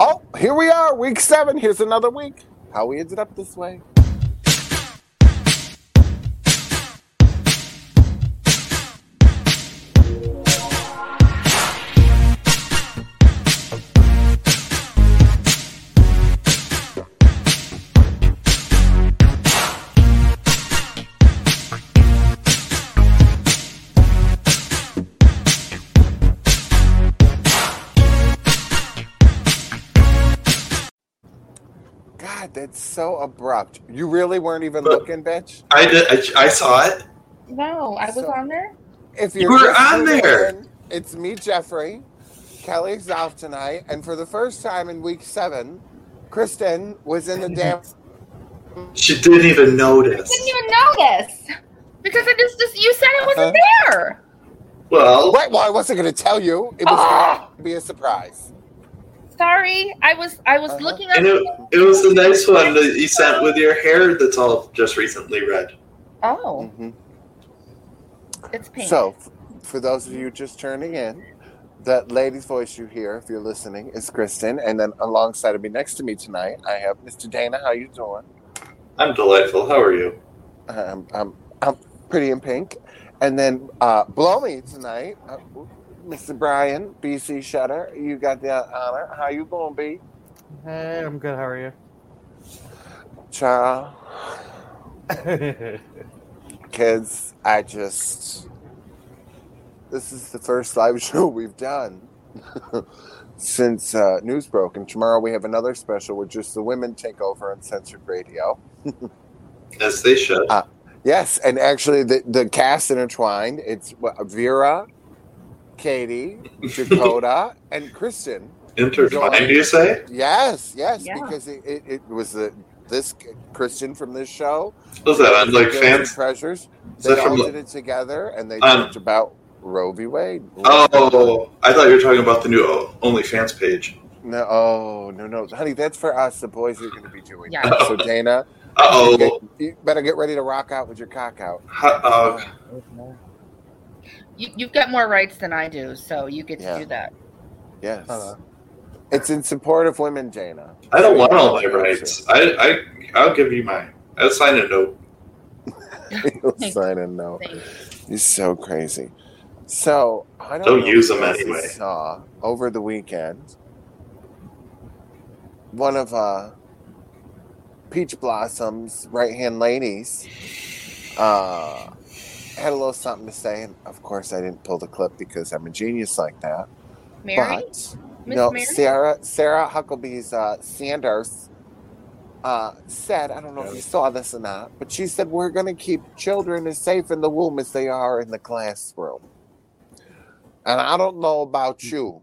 oh, here we are, week seven. Here's another week. How we ended up this way. God, so abrupt. You really weren't even But- looking, bitch. I did. I, I saw it. No, I was So- on there. If You you're were on there. in, it's me, Jeffrey. Kelly's off tonight, and for the first time in week seven, Kristen was in the damn. She didn't even notice. Didn't even notice because it just, just you said it wasn't there. Well, Right, well, I wasn't going to tell you. It was Ah! going to be a surprise. Sorry, I was I was Uh-huh. looking up. and it, it was the nice one that you sent with your hair that's all just recently red. Oh, hmm it's pink. So, f- for those of you just turning in, that lady's voice you hear, if you're listening, is Kristen, and then alongside of me, next to me tonight, I have Mr. Dana. How you doing? I'm delightful. How are you? Um, I'm, I'm pretty in pink. And then uh, below me tonight, uh, Mr. Brian, BC Shutter. You got the honor. How you going, B? Hey, I'm good. How are Child, you? kids, I just... This is the first live show we've done since uh, news broke. And tomorrow we have another special where just the women take over Uncensored Radio. As they should. Yes, and actually the, the cast intertwined. It's Vera, Katie, Dakota, and Kristen. Intertwined, do you say? Yes, yes, Yeah. because it, it, it was the this Kristen from this show. Was that on like fans? Treasures? Is They that all from? did it together, and they Um, talked about Roe v. Wade. Oh, I thought you were talking about the new OnlyFans page. no, oh no, no, honey, that's for us. The boys are going to be doing. Yeah. that. So Dana, Uh you, oh, you better get ready to rock out with your cock out. hot dog. You, you've got more rights than I do, so you get to Yeah. do that. Yes, Hello. it's in support of women, Dana. I don't want all my rights. I, I, I'll give you mine. I'll sign a note. You'll sign a note. Thanks. He's so crazy. So I don't, Don't know use them guys anyway. Saw over the weekend one of uh, Peach Blossom's right hand ladies uh, had a little something to say, and of course I didn't pull the clip because I'm a genius like that. Mary, But Miss no, Mary. Sarah Sarah Huckabee's uh, Sanders uh, said, I don't know if you saw this or not, but she said we're going to keep children as safe in the womb as they are in the classroom. And I don't know about you,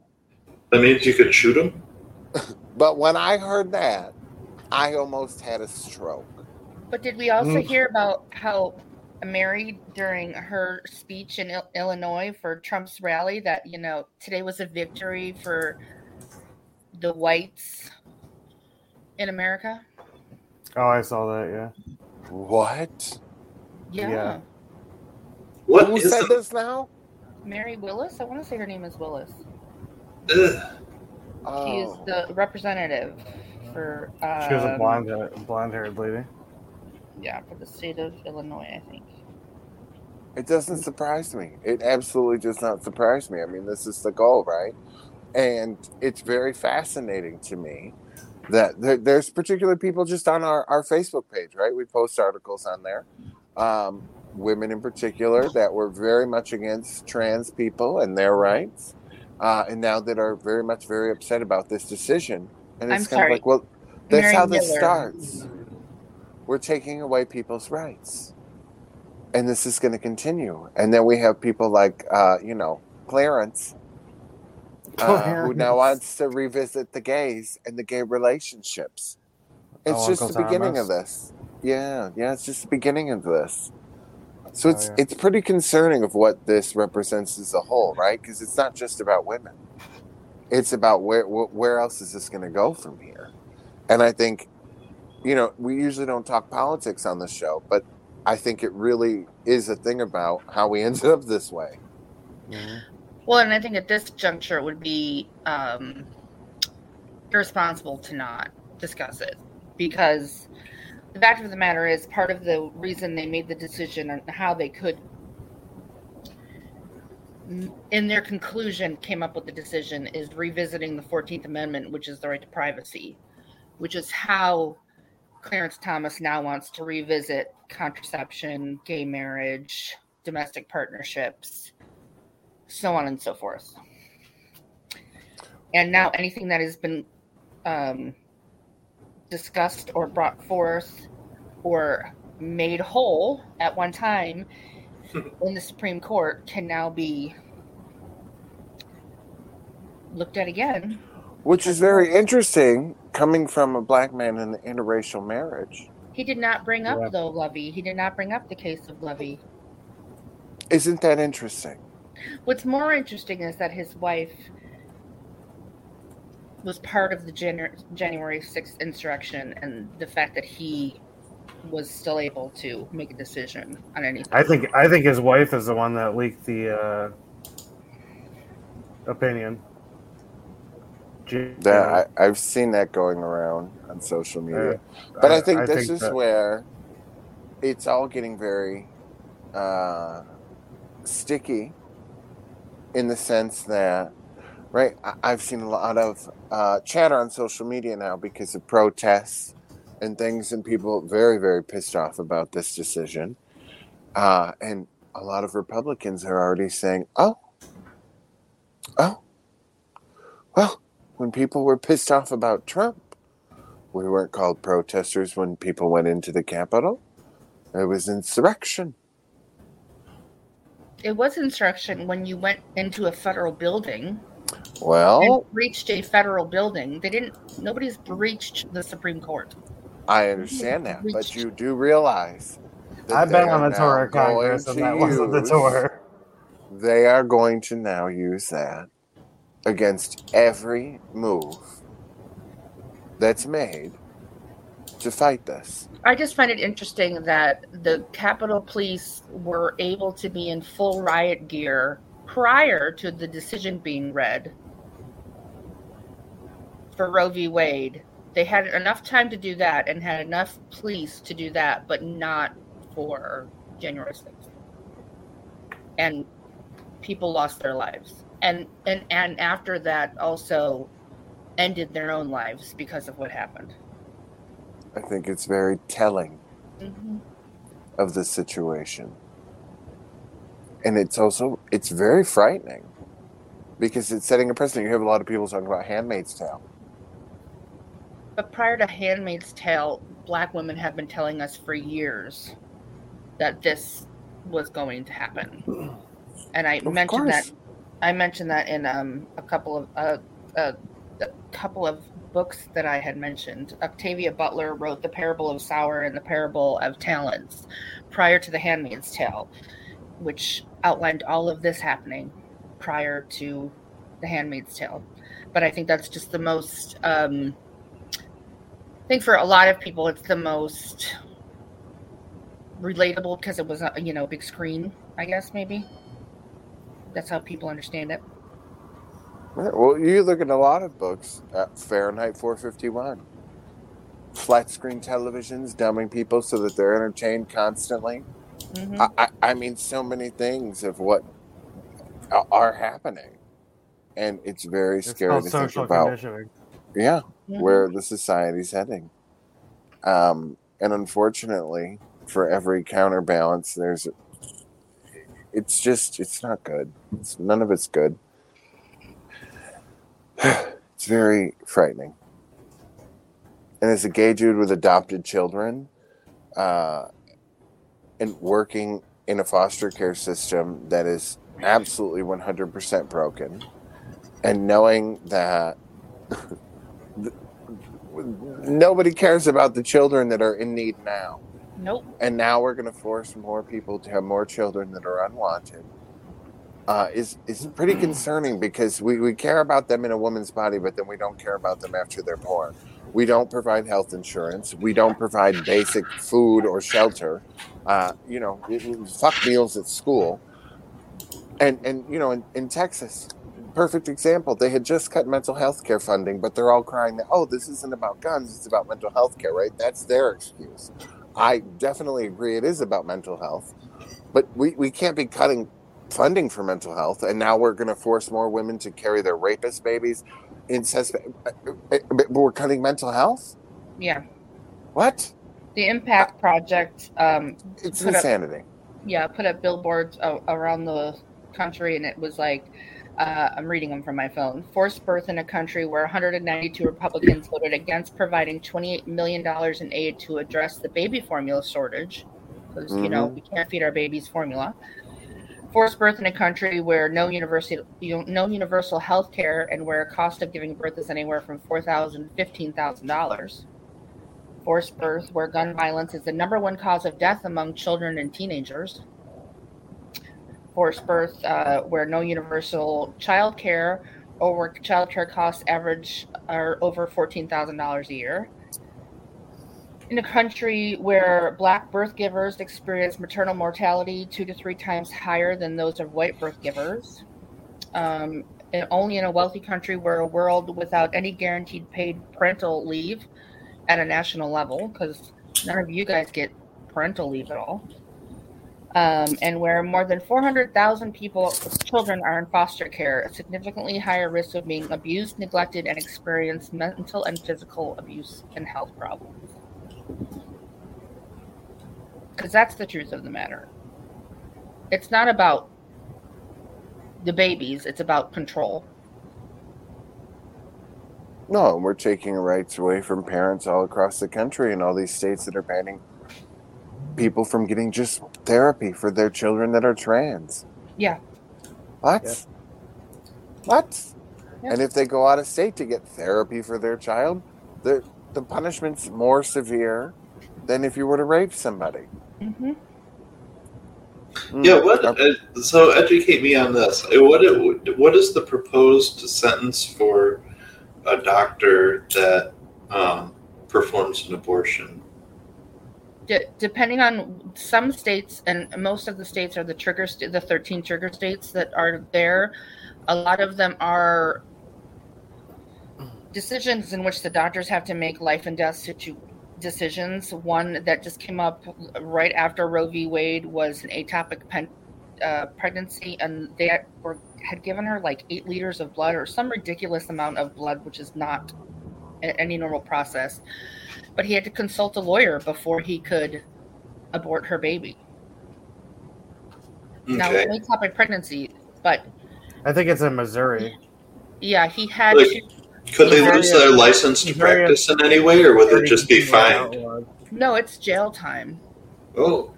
That means you could shoot them. but when I heard that, I almost had a stroke. But did we also Mm. hear about how Mary during her speech in Il- Illinois for Trump's rally that you know today was a victory for the whites in America? Oh, I saw that. Yeah. What? Yeah. Yeah. What Who is said the- this now? Mary Willis. I want to say her name is Willis. Ugh. She is Oh. the representative for. Um, She was a blonde, uh, blonde-haired lady. Yeah, for the state of Illinois, I think. It doesn't surprise me. It absolutely does not surprise me. I mean, this is the goal, right? And it's very fascinating to me that there, there's particular people just on our, our Facebook page, right? We post articles on there. Um, women in particular that were very much against trans people and their rights, uh, and now that are very much very upset about this decision. And it's I'm kind sorry. of like, well, that's Mary how this Miller. starts. We're taking away people's rights and this is going to continue. And then we have people like, uh, you know, Clarence, uh, who now wants to revisit the gays and the gay relationships. It's Oh, just Uncle the beginning of this. Yeah, yeah, it's just the beginning of this. So Oh, it's yeah. it's pretty concerning of what this represents as a whole, right? Because it's not just about women; it's about where where else is this going to go from here. And I think, you know, we usually don't talk politics on the show, but I think it really is a thing about how we ended up this way. Well, and I think at this juncture it would be um, irresponsible to not discuss it because the fact of the matter is part of the reason they made the decision on how they could in their conclusion came up with the decision is revisiting the 14th amendment which is the right to privacy which is how clarence thomas now wants to revisit contraception gay marriage domestic partnerships so on and so forth and now anything that has been um, discussed or brought forth or made whole at one time in the Supreme Court can now be looked at again. Which is very interesting coming from a black man in an interracial marriage. He did not bring up, Yeah. though, Levy. He did not bring up the case of Levy. Isn't that interesting? What's more interesting is that his wife was part of the Jan- January 6th insurrection and the fact that he was still able to make a decision on anything. I think I think his wife is the one that leaked the uh, opinion. That I, I've seen that going around on social media. But I, think this is that- where it's all getting very uh, sticky in the sense that, right? I, I've seen a lot of uh, chatter on social media now because of protests and things, and people very, very pissed off about this decision. Uh, and a lot of Republicans are already saying, oh, oh, well, when people were pissed off about Trump, we weren't called protesters when people went into the Capitol. It was insurrection. It was insurrection when you went into a federal building Well, breached a federal building. They didn't. Nobody's breached the Supreme Court. I understand that, but you do realize that I've been on are the tour now of Congress, going and to that wasn't the tour. They are going to now use that against every move that's made to fight this. I just find it interesting that the Capitol Police were able to be in full riot gear prior to the decision being read for Roe v. Wade. They had enough time to do that and had enough police to do that, but not for January 6th. And people lost their lives. And and and after that also ended their own lives because of what happened. I think it's very telling hmm of the situation. And it's also it's very frightening because it's setting a precedent. You have a lot of people talking about Handmaid's Tale. But prior to Handmaid's Tale, black women have been telling us for years that this was going to happen. And I Of mentioned that course. I mentioned that in um, a couple of uh, uh, a couple of books that I had mentioned. Octavia Butler wrote The Parable of Sower and The Parable of Talents prior to The Handmaid's Tale, which outlined all of this happening prior to The Handmaid's Tale. But I think that's just the most um, I think for a lot of people, it's the most relatable because it was a you know big screen. I guess maybe that's how people understand it. Right, Well, you look at a lot of books, uh, Fahrenheit 451, flat screen televisions dumbing people so that they're entertained constantly. hmm I, I, I mean, so many things of what are happening, and it's very It's scary to think about. conditioning. Yeah, Mhm. where the society's heading. Um, and unfortunately, for every counterbalance, there's. It's just, it's not good. It's, none of it's good. it's very frightening. And as a gay dude with adopted children, uh, and working in a foster care system that is absolutely 100% broken, and knowing that nobody cares about the children that are in need now. Nope. And now we're going to force more people to have more children that are unwanted. Uh, is is pretty concerning because we, we care about them in a woman's body, but then we don't care about them after they're born. We don't provide health insurance. We don't provide basic food or shelter. Uh, you know, it, it- fuck meals at school. And and you know, in, in Texas, perfect example. They had just cut mental health care funding, but they're all crying that, oh, this isn't about guns, it's about mental health care, right? That's their excuse. I definitely agree it is about mental health, but we, we can't be cutting funding for mental health, and now we're going to force more women to carry their rapist babies. Incest, uh, uh, but we're cutting mental health? Yeah. What? The Impact uh, Project, um, It's Put up- insanity. yeah, put up billboards around the country, and it was like, uh, I'm reading them from my phone. Forced birth in a country where 192 Republicans voted against providing 28 million dollars in aid to address the baby formula shortage, because you know Mhm. we can't feed our babies formula. Forced birth in a country where no universal, you know, no universal health care and where cost of giving birth is anywhere from 4,000 to fifteen thousand dollars. Forced birth, where gun violence is the number one cause of death among children and teenagers. Forced birth, uh, where no universal child care or child care costs average are over fourteen thousand dollars a year. In a country where black birth givers experience maternal mortality two to three times higher than those of white birth givers. Um, and only in a wealthy country where a world without any guaranteed paid parental leave at a national level, because none of you guys get parental leave at all. Um, and where more than 400,000 people, children are in foster care, a significantly higher risk of being abused, neglected, and experience mental and physical abuse and health problems. Because that's the truth of the matter. It's not about the babies, it's about control. No, we're taking rights away from parents all across the country and all these states that are banning people from getting just therapy for their children that are trans. Yeah. What? Yeah. What? Yeah. And if they go out of state to get therapy for their child, the the punishment's more severe than if you were to rape somebody. Mm-hmm. Mm. Yeah, what? Uh, so educate me on this. Uh, What? it- What is the proposed sentence for a doctor that um, performs an abortion? De- depending on some states, and most of the states are the trigger, st- the 13 trigger states that are there. A lot of them are decisions in which the doctors have to make life and death situ- decisions. One that just came up right after Roe v. Wade was an atopic pen- uh, pregnancy, and they were had given her like eight liters of blood or some ridiculous amount of blood, which is not any normal process. But he had to consult a lawyer before he could abort her baby. Now, Okay. it's an atopic pregnancy, but I think it's in Missouri. yeah, he had Like- to. Could they Yeah. lose their license to Very- practice in any way, or would it just be Yeah, fined? No, it's jail time. Oh,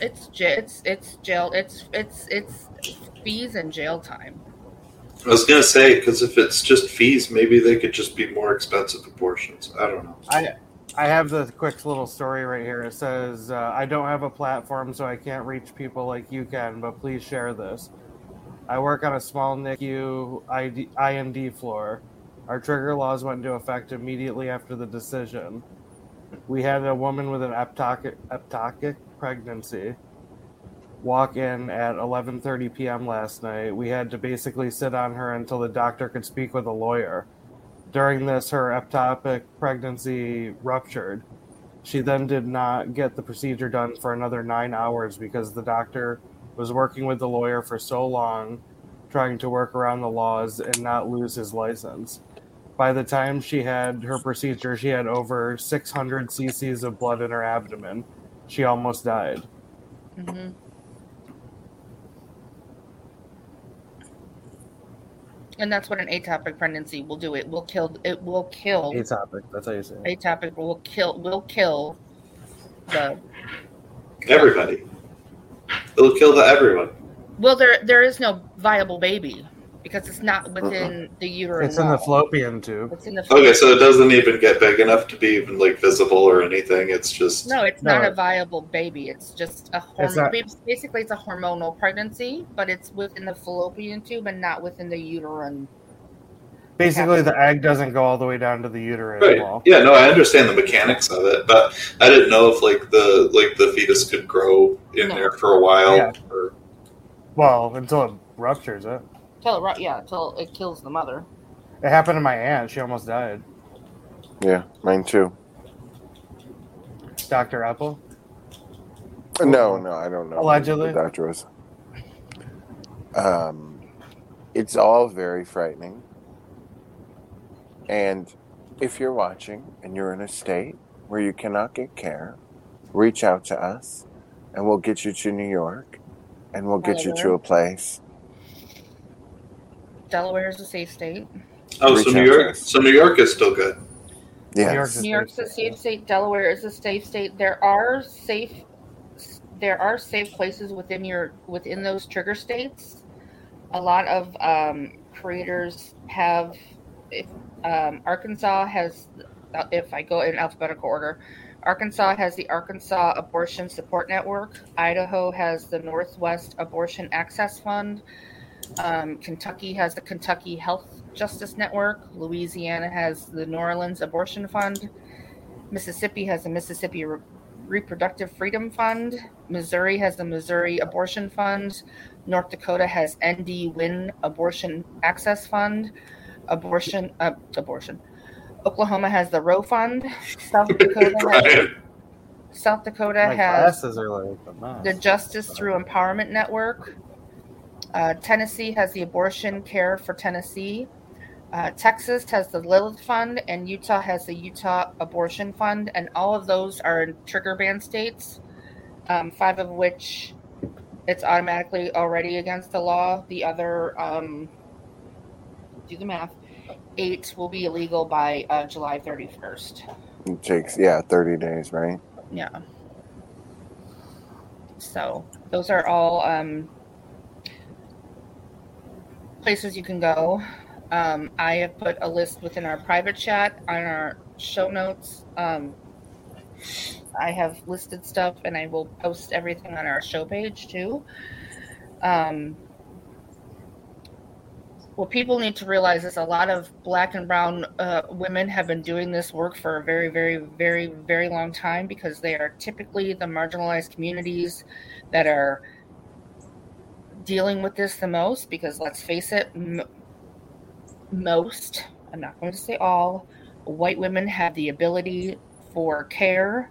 It's j- it's it's jail. It's it's it's fees and jail time. I was gonna say because if it's just fees, maybe they could just be more expensive abortions. I don't know. I I have the quick little story right here. It says, uh, "I don't have a platform, so I can't reach people like you can, but please share this. I work on a small NICU ID, IND floor. Our trigger laws went into effect immediately after the decision. We had a woman with an ectopic, ectopic pregnancy walk in at 11:30 p.m. last night. We had to basically sit on her until the doctor could speak with a lawyer." During this, her ectopic pregnancy ruptured. She then did not get the procedure done for another nine hours because the doctor was working with the lawyer for so long, trying to work around the laws and not lose his license. By the time she had her procedure, she had over 600 cc's of blood in her abdomen. She almost died. hmm And that's what an atopic pregnancy will do. It will kill. It will kill. Atopic, that's how you say it. atopic will kill. Will kill the. Everybody, it'll kill the everyone. Well, there there is no viable baby because it's not uh-uh. within the uterine. It's in the wall. fallopian tube. It's in the. Okay, so it doesn't even get big enough to be even like visible or anything. It's just No, it's No. not a viable baby. It's just a It's hormone. not- Basically, it's a hormonal pregnancy, but it's within the fallopian tube and not within the uterine. Basically, the egg doesn't go all the way down to the uterine right. wall. Yeah, no, I understand the mechanics of it, but I didn't know if like the like the fetus could grow in No. there for a while. Yeah. Or, Well, until it ruptures it. Till it, ro- yeah, till it kills the mother. It happened to my aunt. She almost died. Yeah, mine too. Dr. Apple. No, no, I don't know. Allegedly. the doctor was. Um, it's all very frightening. And if you're watching and you're in a state where you cannot get care, reach out to us, and we'll get you to New York, and we'll get you to a place. Delaware is a safe state. Oh, Reach so New York, us. so New York is still good. Yes. York's New York's a safe state. Delaware is a safe state. There are safe, there are safe places within your within those trigger states. A lot of um, creators have. If um, Arkansas has, if I go in alphabetical order, Arkansas has the Arkansas Abortion Support Network. Idaho has the Northwest Abortion Access Fund. Um, Kentucky has the Kentucky Health Justice Network. Louisiana has the New Orleans Abortion Fund. Mississippi has the Mississippi Re- Reproductive Freedom Fund. Missouri has the Missouri Abortion Fund. North Dakota has ND Win Abortion Access Fund. Abortion, uh, abortion. Oklahoma has the Roe Fund. South Dakota has, South Dakota My has are like a the Justice Through Empowerment Network. Uh, Tennessee has the Abortion Care for Tennessee. Uh, Texas has the Lilith Fund, and Utah has the Utah Abortion Fund, and all of those are in trigger ban states. Um, five of which it's automatically already against the law. The other, um, do the math, eight will be illegal by uh, July 31st. It takes, yeah, 30 days, right? Yeah. So those are all um, places you can go. Um, I have put a list within our private chat on our show notes. Um, I have listed stuff, and I will post everything on our show page too. Um, what people need to realize is a lot of black and brown uh, women have been doing this work for a very, very, very, very long time because they are typically the marginalized communities that are dealing with this the most. Because let's face it, m- most, I'm not going to say all, white women have the ability for care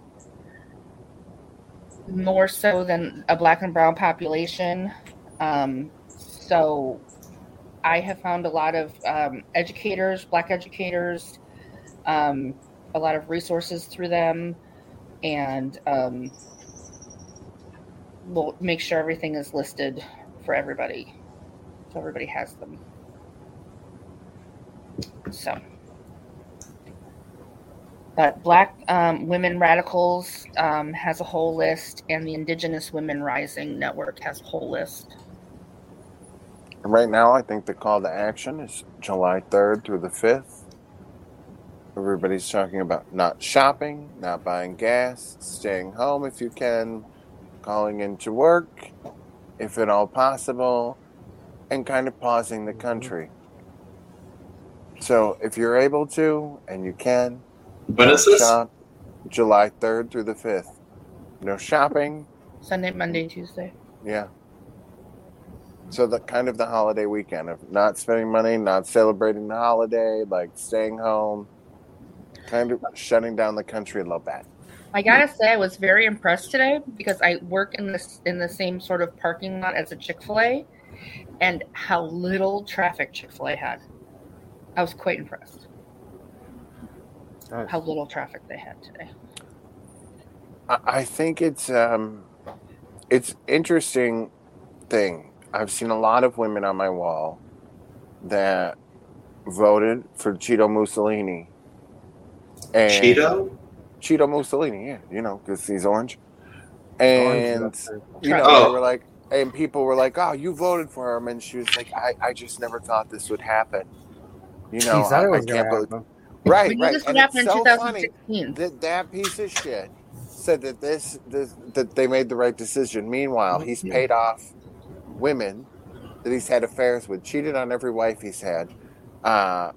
more so than a black and brown population. Um, so I have found a lot of um, educators, black educators, um, a lot of resources through them, and um, we'll make sure everything is listed for everybody, so everybody has them. So, but Black um, Women Radicals um, has a whole list, and the Indigenous Women Rising Network has a whole list. Right now, I think the call to action is July 3rd through the 5th. Everybody's talking about not shopping, not buying gas, staying home if you can, calling into work if at all possible, and kind of pausing the mm-hmm. country. So if you're able to and you can, When is don't this? shop July 3rd through the 5th. No shopping, Sunday, Monday, Tuesday. yeah. So the kind of the holiday weekend of not spending money, not celebrating the holiday, like staying home, kind of shutting down the country a little bit. I gotta say, I was very impressed today because I work in this in the same sort of parking lot as a Chick Fil A, and how little traffic Chick Fil A had. I was quite impressed Nice. how little traffic they had today. I, I think it's um, it's interesting thing. I've seen a lot of women on my wall that voted for Cheeto Mussolini. And Cheeto? Cheeto Mussolini, yeah, you know, because he's orange. Orange And is up you know, Oh. they were like, and people were like, "Oh, you voted for him," and she was like, "I, I just never thought this would happen." You know, He said I, I can't believe, happen. right, we knew right. this And happen it's in so funny that that piece of shit said that this, this that they made the right decision. Meanwhile, he's Mm-hmm. paid off women that he's had affairs with, cheated on every wife he's had. Uh,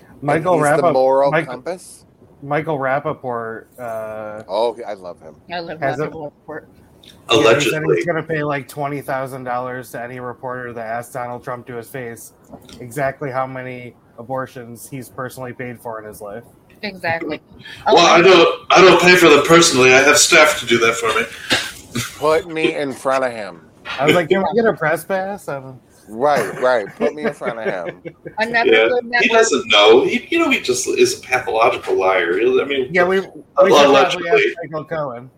and Michael he's the Rapaport. moral Mike- compass. Michael Rapaport. Uh, Oh, I love him. I love Has in it- the airport. Yeah, he Allegedly. he's going to pay like twenty thousand dollars to any reporter that asks Donald Trump to his face exactly how many abortions he's personally paid for in his life. Exactly. Well, I don't. I don't pay for them personally. I have staff to do that for me. Put me in front of him. I was like, "Can we get a press pass?" Um, Right, right. Put me in front of him. Another Yeah, good he doesn't know. He, you know, he just is a pathological liar. I mean, yeah, we we Allegedly. ask Michael Cohen.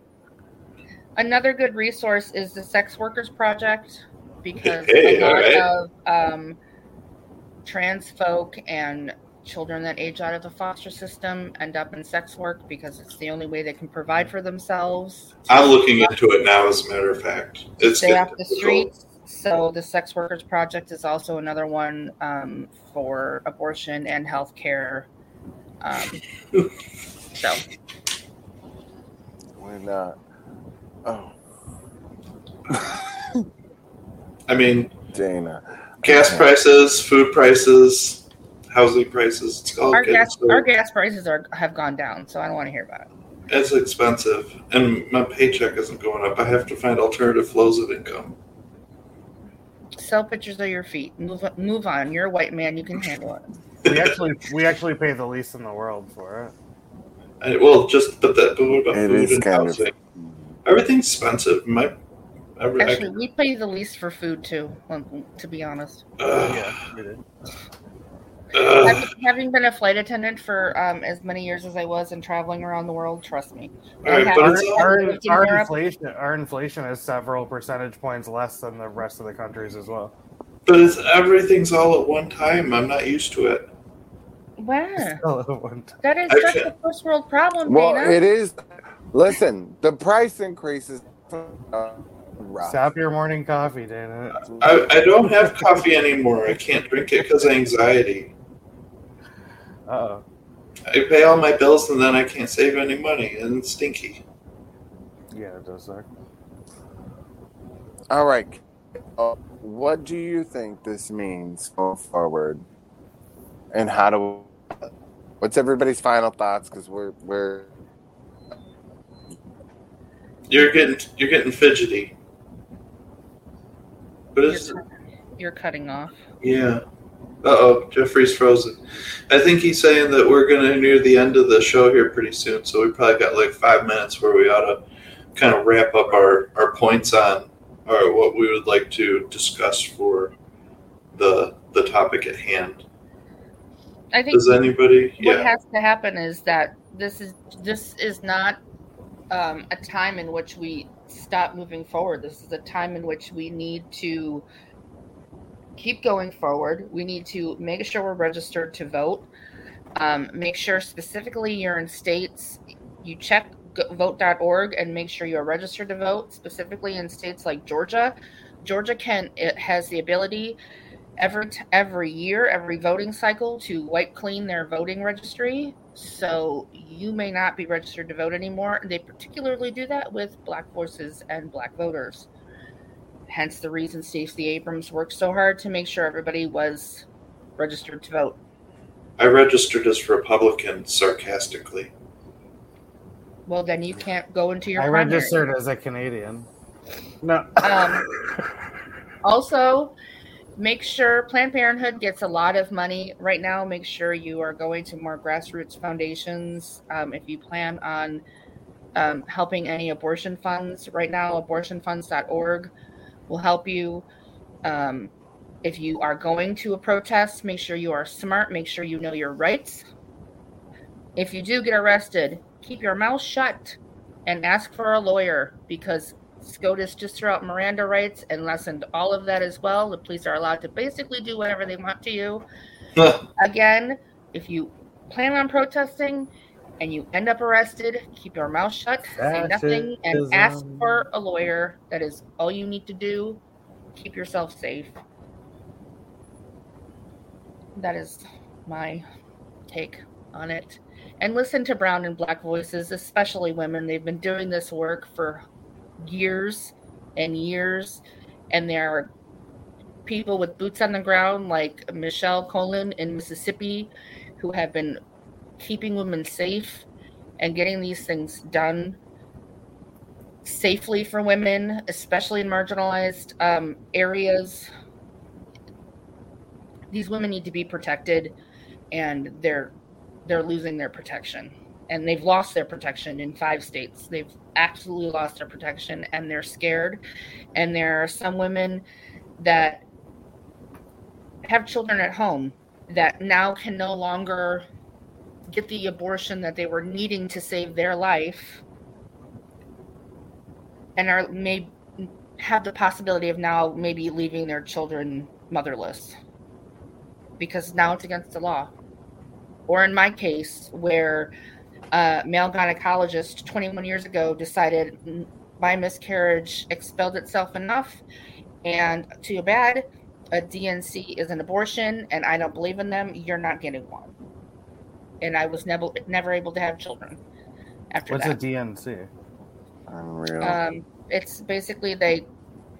Another good resource is the Sex Workers Project because Hey, a lot alright. of um, trans folk and children that age out of the foster system end up in sex work because it's the only way they can provide for themselves. I'm looking into it now. As a matter of fact, it's Stay getting off the difficult. streets. So the Sex Workers Project is also another one um, for abortion and health care. Um, so When uh oh I mean, Dana. gas prices, food prices, housing prices. It's all our gas so- our gas prices are have gone down. So I don't want to hear about it. It's expensive, and my paycheck isn't going up. I have to find alternative flows of income. Sell pictures of your feet. Move move on. You're a white man. You can handle it. We actually we actually pay the least in the world for it. I, well, just but that. But what about It food is and kind of- Everything's expensive. My, I, I, Actually, we pay the least for food too. um, To be honest, ugh, Yeah, we did. ugh. Having, having been a flight attendant for um, as many years as I was and traveling around the world, trust me. All right, I but have it's all- Our, our inflation our inflation is several percentage points less than the rest of the countries as well. But it's everything's all at one time. I'm not used to it. Wow, Still at one time. that is I such can't- a first world problem, Well, Dana. it is. Listen, the price increases. Uh, rough. Stop your morning coffee, Dana. I, I don't have coffee anymore. I can't drink it because of anxiety. Uh oh. I pay all my bills and then I can't save any money, and it's stinky. Yeah, it does suck. All right. Uh, what do you think this means going forward? And how do? What's everybody's final thoughts? Because we're we're You're getting you're getting fidgety. What is you're, you're cutting off. Yeah. Uh oh, Jeffrey's frozen. I think he's saying that we're gonna near the end of the show here pretty soon, so we probably got like five minutes where we ought to kind of wrap up our, our points on or what we would like to discuss for the the topic at hand. I think Does anybody what yeah. has to happen is that this is this is not um, a time in which we stop moving forward. This is a time in which we need to keep going forward. We need to make sure we're registered to vote. Um, make sure specifically you're in states. You check vote.org and make sure you're registered to vote. Specifically in states like Georgia, Georgia can it has the ability every every year, every voting cycle to wipe clean their voting registry. So you may not be registered to vote anymore. They particularly do that with black voices and black voters. Hence the reason Stacey Abrams worked so hard to make sure everybody was registered to vote. I registered as Republican sarcastically. Well, then you can't go into your I primary. registered as a Canadian. No. Um, Also, make sure Planned Parenthood gets a lot of money right now. Make sure you are going to more grassroots foundations. Um, if you plan on um, helping any abortion funds right now, abortionfunds.org will help you. Um, if you are going to a protest, make sure you are smart. Make sure you know your rights. If you do get arrested, keep your mouth shut and ask for a lawyer because SCOTUS just threw out Miranda rights and lessened all of that as well. The police are allowed to basically do whatever they want to you. Again, if you plan on protesting and you end up arrested, keep your mouth shut, say nothing, and ask for a lawyer. That is all you need to do. Keep yourself safe. That is my take on it. And listen to brown and black voices, especially women. They've been doing this work for years and years, and there are people with boots on the ground like Michelle Colón in Mississippi who have been keeping women safe and getting these things done safely for women, especially in marginalized um, areas. These women need to be protected, and they're they're losing their protection, and they've lost their protection in five states. They've absolutely lost their protection, and they're scared. And there are some women that have children at home that now can no longer get the abortion that they were needing to save their life and are may have the possibility of now maybe leaving their children motherless because now it's against the law or in my case where a male gynecologist 21 years ago decided my miscarriage expelled itself enough and too bad a DNC is an abortion and I don't believe in them, you're not getting one. And I was never never able to have children after What's that. a DNC? Unreal. Um, it's basically they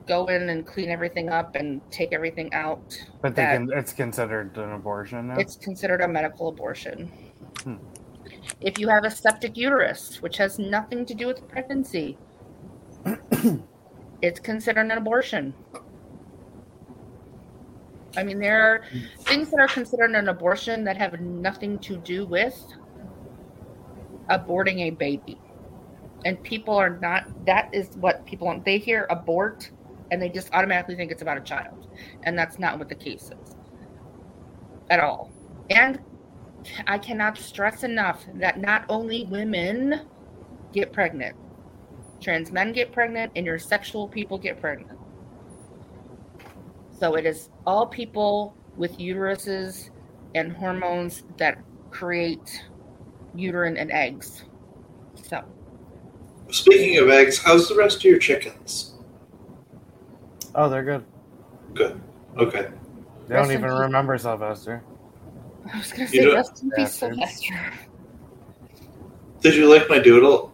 go in and clean everything up and take everything out. But they can, it's considered an abortion now. It's considered a medical abortion. Hmm. If you have a septic uterus, which has nothing to do with pregnancy, it's considered an abortion. I mean, there are things that are considered an abortion that have nothing to do with aborting a baby. And people are not, that is what people, they hear abort and they just automatically think it's about a child. And that's not what the case is at all. And I cannot stress enough that not only women get pregnant, trans men get pregnant, intersexual people get pregnant. So it is all people with uteruses and hormones that create uterine and eggs. So Speaking of eggs, how's the rest of your chickens? oh, they're good. Good. Okay. They Rest don't in even peace. remember Sylvester. I was gonna say don't- rest in peace, Sylvester. Did you like my doodle?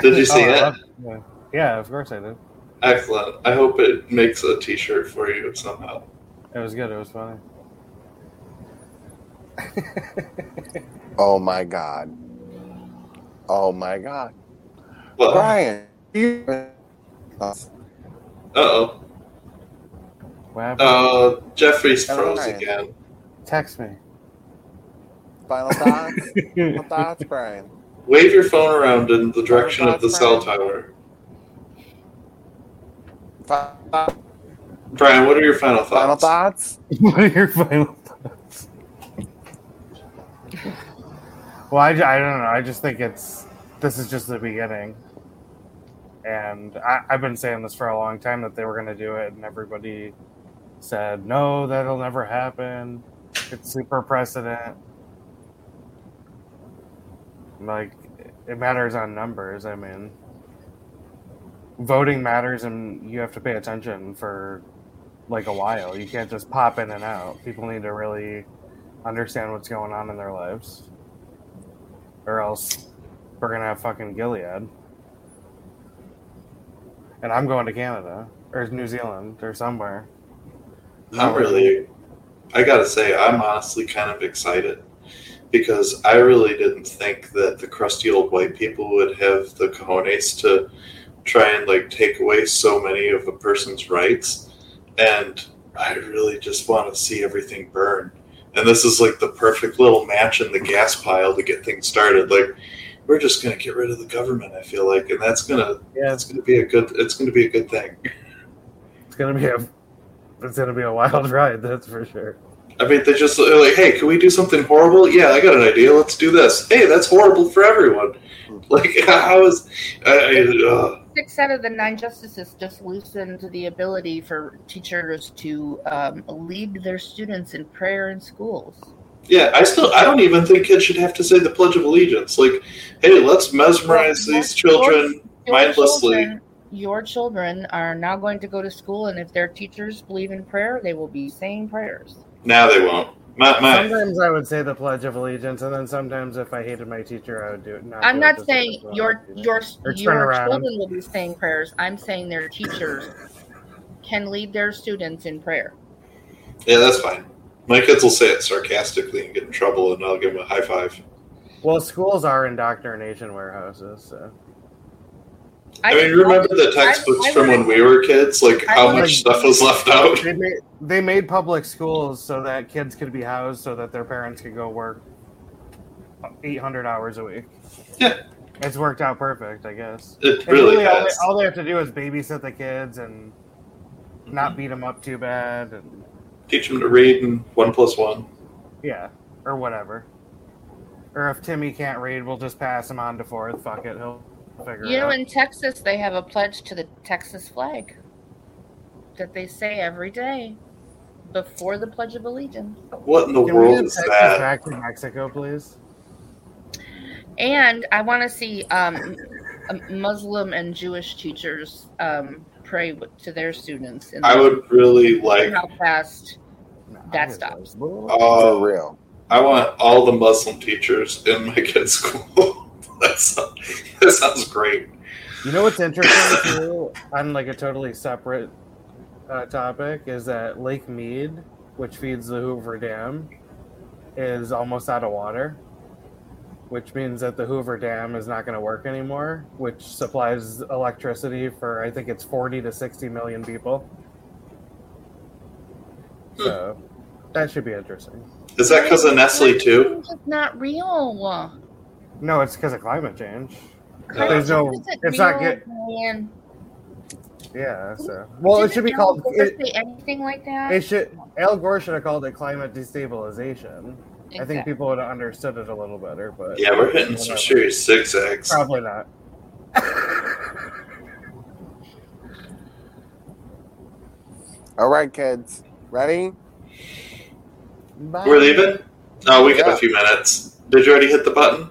Did you oh, see Oh, I it? yeah. yeah, of course I did. Excellent. I hope it makes a T-shirt for you somehow. It was good. It was funny. oh my god. Oh my god. Well, uh Brian, you. oh. what happened? Uh, Jeffrey's Hello, froze Brian. again. Text me. Final thoughts? Final thoughts, Brian? Wave your phone around in the direction of the cell tower. Final thoughts? Brian, what are your final thoughts? Final thoughts? thoughts? what are your final thoughts? well, I, I don't know. I just think it's this is just the beginning, and I, I've been saying this for a long time that they were going to do it, and everybody said no, that'll never happen. It's super precedent. Like it matters on numbers. I mean, voting matters, and you have to pay attention for like a while. You can't just pop in and out. People need to really understand what's going on in their lives, or else we're gonna have fucking Gilead. And I'm going to Canada or New Zealand or somewhere. I'm really, I gotta say, I'm honestly kind of excited because I really didn't think that the crusty old white people would have the cojones to try and like take away so many of a person's rights. And I really just want to see everything burn. And this is like the perfect little match in the gas pile to get things started. Like, we're just gonna get rid of the government. I feel like, and that's gonna Yeah, it's gonna be a good it's gonna be a good thing. it's gonna be a it's gonna be a wild ride. That's for sure. I mean, they just they're like, hey, can we do something horrible? Yeah, I got an idea. Let's do this. Hey, that's horrible for everyone. Like, how is? I, I, uh, Six out of the nine justices just loosened the ability for teachers to um, lead their students in prayer in schools. yeah, I still, I don't even think kids should have to say the Pledge of Allegiance. Like, hey, let's mesmerize these children your mindlessly. children- Your children are now going to go to school, and if their teachers believe in prayer, they will be saying prayers. Now they won't. My, my, Sometimes I would say the Pledge of Allegiance, and then sometimes if I hated my teacher, I would do it. Not I'm do not just saying your your your around. children will be saying prayers. I'm saying their teachers can lead their students in prayer. yeah, that's fine. My kids will say it sarcastically and get in trouble, and I'll give them a high five. Well, schools are indoctrination warehouses, so I mean, remember the textbooks I- I from when we were kids? Like how wanna- much stuff was left out. They made, they made public schools so that kids could be housed so that their parents could go work 800 hours a week. Yeah. It's worked out perfect, I guess. It And really all, they, all they have to do is babysit the kids and not mm-hmm. beat them up too bad. And Teach them to read and one plus one. yeah, or whatever. Or if Timmy can't read, we'll just pass him on to fourth. Fuck it, he'll figure You it know, out. in Texas, they have a pledge to the Texas flag that they say every day before the Pledge of Allegiance. What in the Can world get is Texas that? back to Mexico, please? And I want to see um, Muslim and Jewish teachers um, pray to their students. In I would really like. how fast. No, That I stops. Uh, real. I want all the Muslim teachers in my kid's school. that, sounds, that sounds great. You know what's interesting too, on like a totally separate uh, topic, is that Lake Mead, which feeds the Hoover Dam, is almost out of water, which means that the Hoover Dam is not going to work anymore, which supplies electricity for I think it's forty to sixty million people. So that should be interesting. Is that because of Nestle too? It's not real. No, it's because of climate change. There's no, Is it's not good. man? yeah. So well, it Didn't should be called. It, say anything like that. It should. Al Gore should have called it climate destabilization. I think people would have understood it a little better, but Yeah, we're hitting some Whatever. serious zigzags. probably not. All right, kids. Ready? We're leaving? No, we got a few minutes. Did you already hit the button?